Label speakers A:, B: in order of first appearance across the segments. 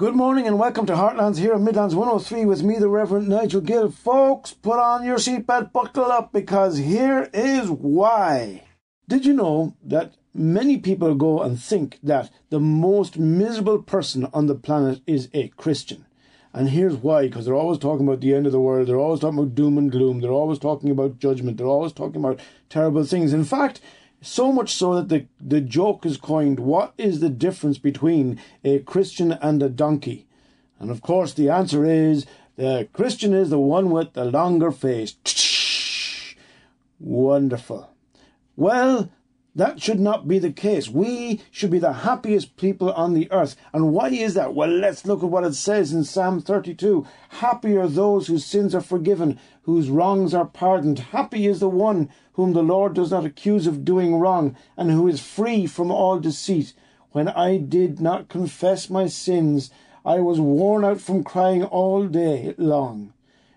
A: Good morning and welcome to Heartlands here on Midlands 103 with me, the Reverend Nigel Gill. Folks, put on your seatbelt, buckle up, because here is why. Did you know that many people go and think that the most miserable person on the planet is a Christian? And here's why, because they're always talking about the end of the world, they're always talking about doom and gloom, they're always talking about judgment, they're always talking about terrible things. In fact, so much so that the, the joke is coined what is the difference between a Christian and a donkey? And of course, the answer is the Christian is the one with the longer face. Wonderful. Well, that should not be the case. We should be the happiest people on the earth. And why is that? Well, let's look at what it says in Psalm 32. Happy are those whose sins are forgiven, whose wrongs are pardoned. Happy is the one whom the Lord does not accuse of doing wrong, and who is free from all deceit. When I did not confess my sins, I was worn out from crying all day long.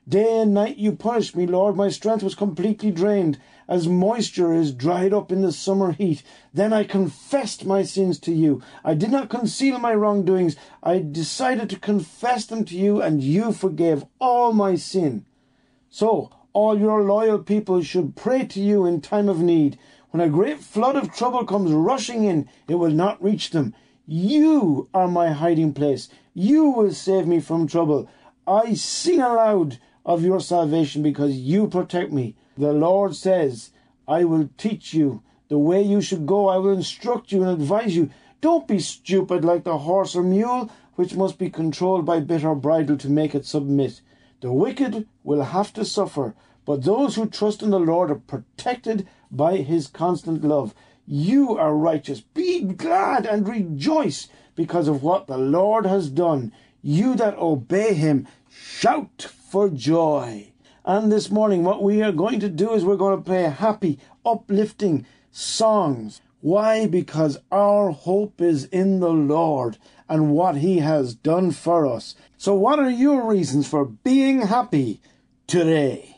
A: Day and night you punished me, Lord. My strength was completely drained, as moisture is dried up in the summer heat. Then I confessed my sins to you. I did not conceal my wrongdoings. I decided to confess them to you, and you forgave all my sin. So, all your loyal people should pray to you in time of need. When a great flood of trouble comes rushing in, it will not reach them. You are my hiding place. You will save me from trouble. I sing aloud of your salvation because you protect me. The Lord says, I will teach you the way you should go. I will instruct you and advise you. Don't be stupid like the horse or mule, which must be controlled by bit or bridle to make it submit. The wicked will have to suffer, but those who trust in the Lord are protected by his constant love. You are righteous. Be glad and rejoice because of what the Lord has done. You that obey him, shout for joy. And this morning, what we are going to do is we're going to play happy, uplifting songs. Why? Because our hope is in the Lord and what He has done for us. So, what are your reasons for being happy today?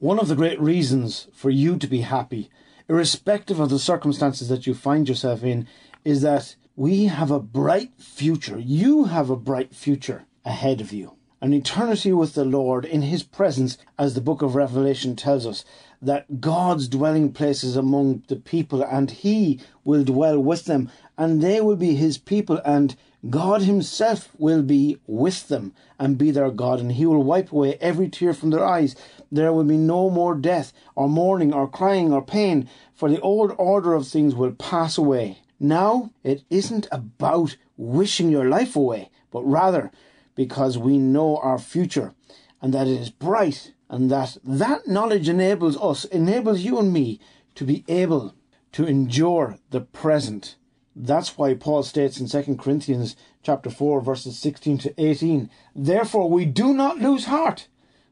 A: One of the great reasons for you to be happy, irrespective of the circumstances that you find yourself in, is that we have a bright future. You have a bright future ahead of you an eternity with the Lord in His presence, as the book of Revelation tells us, that God's dwelling place is among the people and He will dwell with them and they will be His people and God Himself will be with them and be their God and He will wipe away every tear from their eyes. There will be no more death or mourning or crying or pain, for the old order of things will pass away. Now, it isn't about wishing your life away, but rather because we know our future and that it is bright and that that knowledge enables us, enables you and me to be able to endure the present. That's why Paul states in 2 Corinthians chapter 4 verses 16 to 18, therefore we do not lose heart.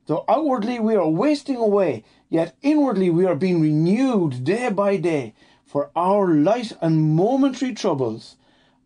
A: Though outwardly we are wasting away, yet inwardly we are being renewed day by day, for our light and momentary troubles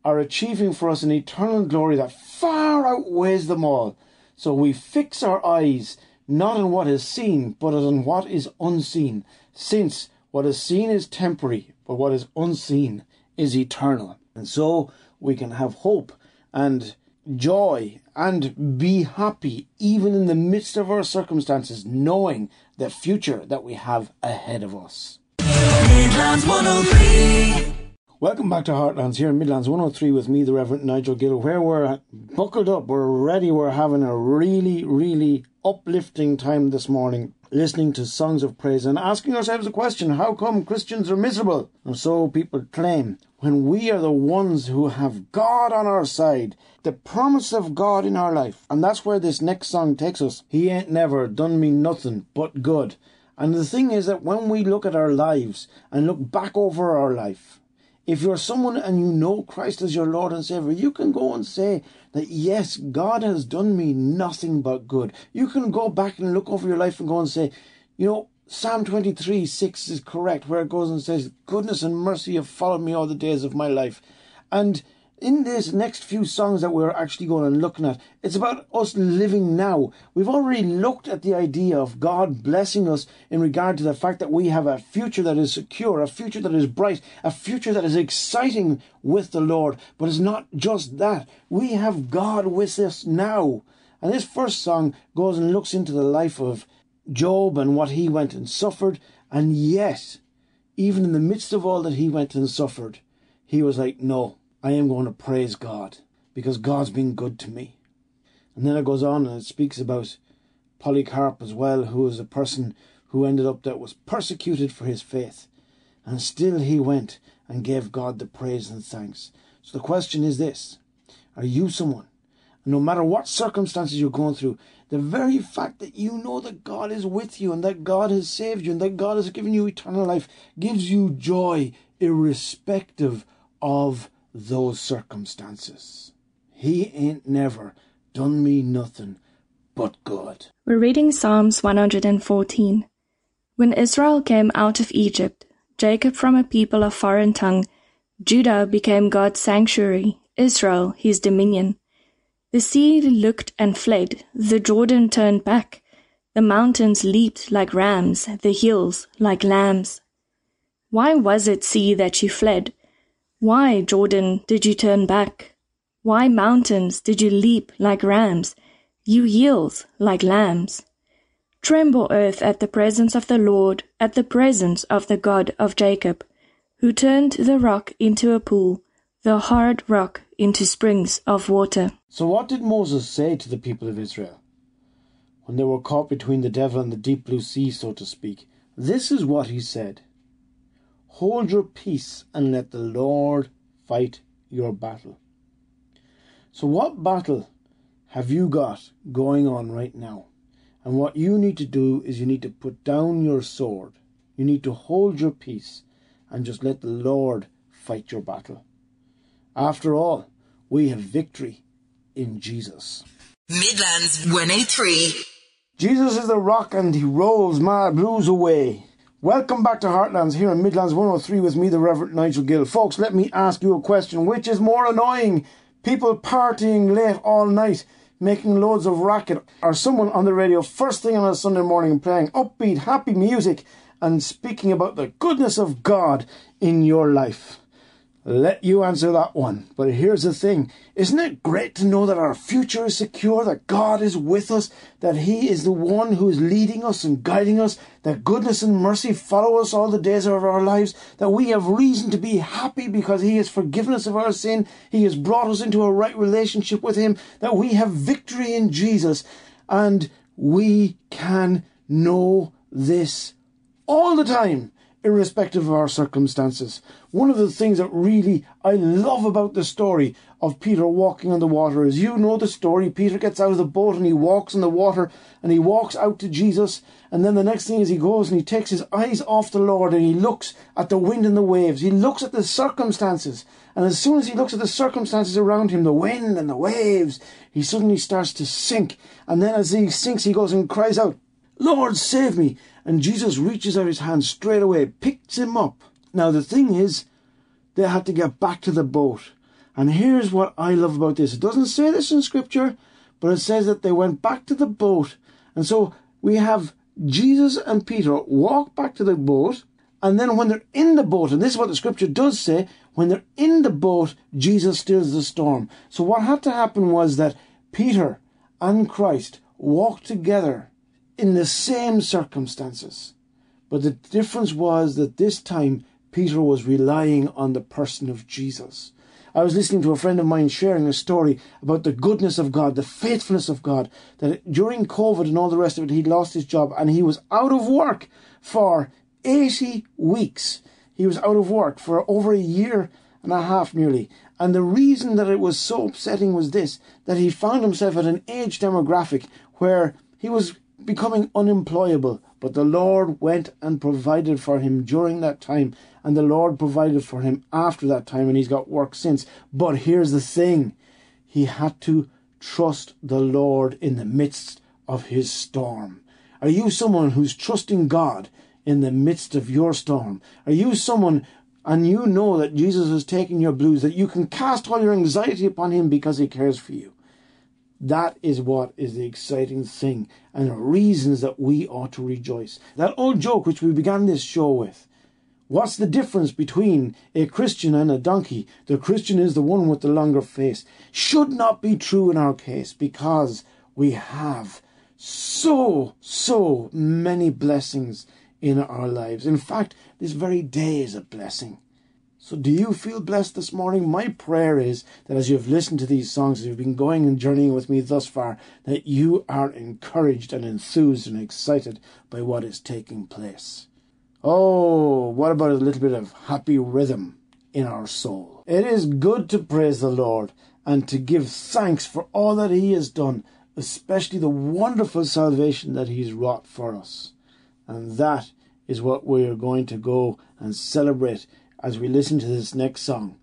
A: are achieving for us an eternal glory that far outweighs them all. So we fix our eyes not on what is seen, but on what is unseen, since what is seen is temporary, but what is unseen is eternal. And so we can have hope and joy and be happy even in the midst of our circumstances, knowing the future that we have ahead of us. Midlands 103. Welcome back to Heartlands here in Midlands 103 with me, the Reverend Nigel Gill, where we're buckled up, we're ready, we're having a really, really uplifting time this morning, listening to songs of praise and asking ourselves the question how come Christians are miserable? And so people claim when we are the ones who have God on our side, the promise of God in our life. And that's where this next song takes us. He ain't never done me nothing but good. And the thing is that when we look at our lives and look back over our life, if you're someone and you know Christ as your Lord and Savior, you can go and say that, yes, God has done me nothing but good. You can go back and look over your life and go and say, you know, Psalm 23 6 is correct, where it goes and says, Goodness and mercy have followed me all the days of my life. And in this next few songs that we're actually going and looking at, it's about us living now. We've already looked at the idea of God blessing us in regard to the fact that we have a future that is secure, a future that is bright, a future that is exciting with the Lord. But it's not just that. We have God with us now. And this first song goes and looks into the life of Job and what he went and suffered. And yet, even in the midst of all that he went and suffered, he was like, no, I am going to praise God because God's been good to me. And then it goes on and it speaks about Polycarp as well, who was a person who ended up that was persecuted for his faith. And still he went and gave God the praise and thanks. So the question is this Are you someone, no matter what circumstances you're going through, the very fact that you know that God is with you and that God has saved you and that God has given you eternal life gives you joy irrespective of those circumstances. He ain't never done me nothing but good.
B: We're reading Psalms 114. When Israel came out of Egypt, Jacob from a people of foreign tongue, Judah became God's sanctuary, Israel his dominion. The sea looked and fled, the Jordan turned back, the mountains leaped like rams, the hills like lambs. Why was it, sea, that you fled? Why, Jordan, did you turn back? Why, mountains, did you leap like rams, you hills like lambs? Tremble, earth, at the presence of the Lord, at the presence of the God of Jacob, who turned the rock into a pool, the hard rock into springs of water.
A: So, what did Moses say to the people of Israel when they were caught between the devil and the deep blue sea, so to speak? This is what he said Hold your peace and let the Lord fight your battle. So, what battle have you got going on right now? And what you need to do is you need to put down your sword. You need to hold your peace and just let the Lord fight your battle. After all, we have victory in Jesus.
C: Midlands 103.
A: Jesus is the rock and he rolls my blues away. Welcome back to Heartlands here in Midlands 103 with me, the Reverend Nigel Gill. Folks, let me ask you a question. Which is more annoying? People partying late all night, making loads of racket, or someone on the radio first thing on a Sunday morning playing upbeat, happy music and speaking about the goodness of God in your life? Let you answer that one. But here's the thing isn't it great to know that our future is secure, that God is with us, that He is the one who is leading us and guiding us, that goodness and mercy follow us all the days of our lives, that we have reason to be happy because He has forgiven us of our sin, He has brought us into a right relationship with Him, that we have victory in Jesus, and we can know this all the time irrespective of our circumstances. One of the things that really I love about the story of Peter walking on the water is you know the story. Peter gets out of the boat and he walks on the water and he walks out to Jesus. And then the next thing is he goes and he takes his eyes off the Lord and he looks at the wind and the waves. He looks at the circumstances. And as soon as he looks at the circumstances around him, the wind and the waves, he suddenly starts to sink. And then as he sinks, he goes and cries out, Lord, save me. And Jesus reaches out his hand straight away, picks him up. Now, the thing is, they had to get back to the boat. And here's what I love about this it doesn't say this in scripture, but it says that they went back to the boat. And so we have Jesus and Peter walk back to the boat. And then when they're in the boat, and this is what the scripture does say, when they're in the boat, Jesus stills the storm. So what had to happen was that Peter and Christ walked together in the same circumstances. But the difference was that this time Peter was relying on the person of Jesus. I was listening to a friend of mine sharing a story about the goodness of God, the faithfulness of God, that during COVID and all the rest of it, he'd lost his job and he was out of work for 80 weeks. He was out of work for over a year and a half nearly. And the reason that it was so upsetting was this that he found himself at an age demographic where he was becoming unemployable. But the Lord went and provided for him during that time, and the Lord provided for him after that time, and he's got work since. But here's the thing he had to trust the Lord in the midst of his storm. Are you someone who's trusting God in the midst of your storm? Are you someone and you know that Jesus is taking your blues, that you can cast all your anxiety upon him because he cares for you. That is what is the exciting thing and the reasons that we ought to rejoice. That old joke which we began this show with. What's the difference between a Christian and a donkey? The Christian is the one with the longer face. Should not be true in our case because we have so, so many blessings in our lives. In fact, this very day is a blessing. So, do you feel blessed this morning? My prayer is that as you've listened to these songs, as you've been going and journeying with me thus far, that you are encouraged and enthused and excited by what is taking place. Oh, what about a little bit of happy rhythm in our soul? It is good to praise the Lord and to give thanks for all that He has done, especially the wonderful salvation that He's wrought for us. And that is what we're going to go and celebrate as we listen to this next song.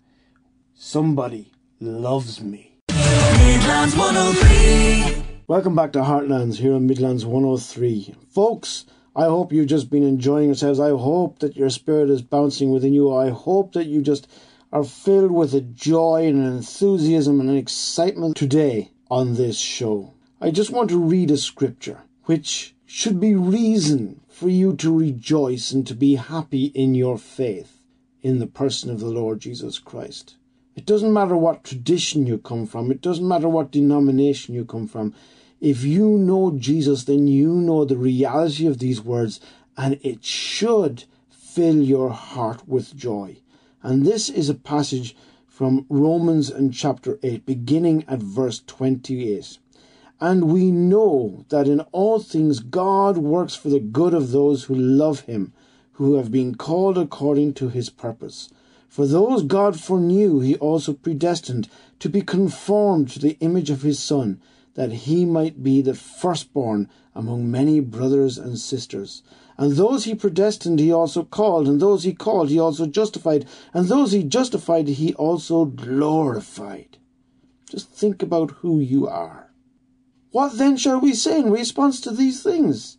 A: Somebody loves me.
C: Midlands 103.
A: Welcome back to Heartlands here on Midlands 103. Folks, I hope you've just been enjoying yourselves. I hope that your spirit is bouncing within you. I hope that you just are filled with a joy and an enthusiasm and an excitement today on this show. I just want to read a scripture which should be reason for you to rejoice and to be happy in your faith in the person of the Lord Jesus Christ. It doesn't matter what tradition you come from, it doesn't matter what denomination you come from. If you know Jesus, then you know the reality of these words, and it should fill your heart with joy. And this is a passage from Romans and chapter 8, beginning at verse 28. And we know that in all things God works for the good of those who love him who have been called according to his purpose. For those God foreknew, he also predestined to be conformed to the image of his Son, that he might be the firstborn among many brothers and sisters. And those he predestined, he also called, and those he called, he also justified, and those he justified, he also glorified. Just think about who you are. What then shall we say in response to these things?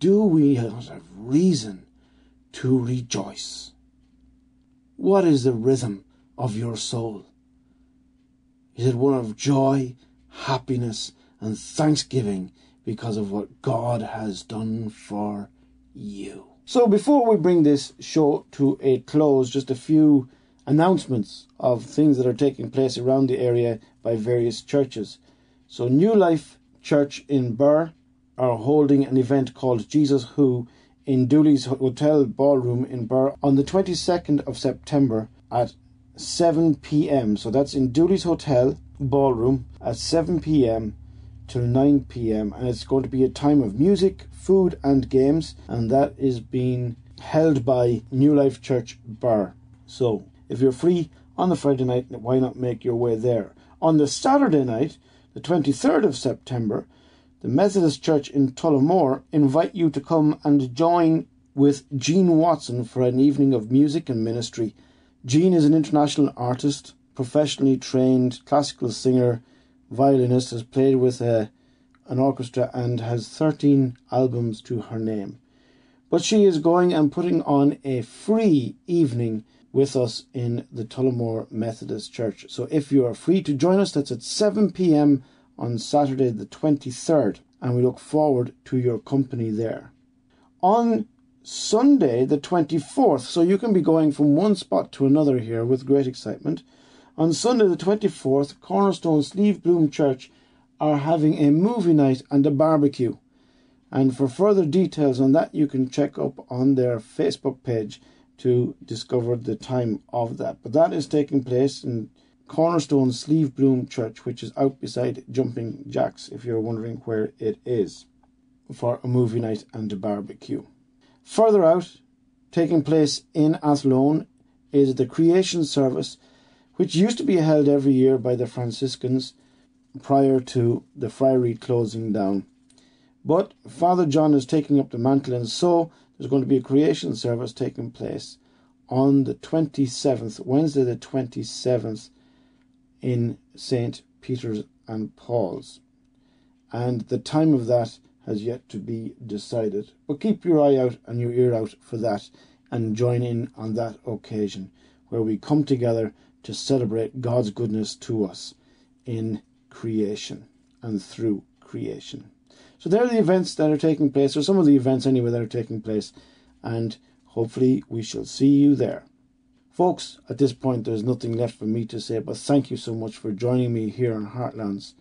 A: do we have reason to rejoice? What is the rhythm of your soul? Is it one of joy, happiness, and thanksgiving because of what God has done for you? So, before we bring this show to a close, just a few announcements of things that are taking place around the area by various churches. So, New Life Church in Birr are holding an event called Jesus Who in Dooly's Hotel Ballroom in Birr on the 22nd of September at 7 p.m. So that's in Dooly's Hotel Ballroom at 7 p.m. till 9 p.m. and it's going to be a time of music, food, and games, and that is being held by New Life Church Birr. So if you're free on the Friday night, why not make your way there? On the Saturday night, the 23rd of September, the Methodist Church in Tullamore invite you to come and join with Gene Watson for an evening of music and ministry. Gene is an international artist, professionally trained classical singer, violinist, has played with uh, an orchestra and has 13 albums to her name. But she is going and putting on a free evening with us in the Tullamore Methodist Church. So if you are free to join us, that's at 7 p.m. on Saturday the 23rd, and we look forward to your company there. On Sunday the 24th, so you can be going from one spot to another here with great excitement. On Sunday the 24th, Cornerstone Slieve Bloom Church are having a movie night and a barbecue. And for further details on that, you can check up on their Facebook page to discover the time of that. But that is taking place in Cornerstone Slieve Bloom Church, which is out beside Jumping Jacks, if you're wondering where it is, for a movie night and a barbecue. Further out, taking place in Athlone, is the Creation Service, which used to be held every year by the Franciscans prior to the friary closing down. But Father John is taking up the mantle, and so there's going to be a creation service taking place on the 27th, Wednesday the 27th, in St. Peter's and Paul's. And the time of that has yet to be decided. But keep your eye out and your ear out for that and join in on that occasion where we come together to celebrate God's goodness to us in creation and through creation. So there are the events that are taking place, or some of the events anyway that are taking place, and hopefully we shall see you there. Folks, at this point there's nothing left for me to say, but thank you so much for joining me here on Heartlands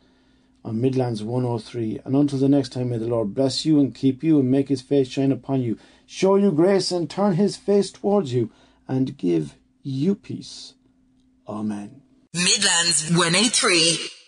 A: on Midlands 103. And until the next time, may the Lord bless you and keep you and make his face shine upon you, show you grace and turn his face towards you, and give you peace. Amen.
C: Midlands 103.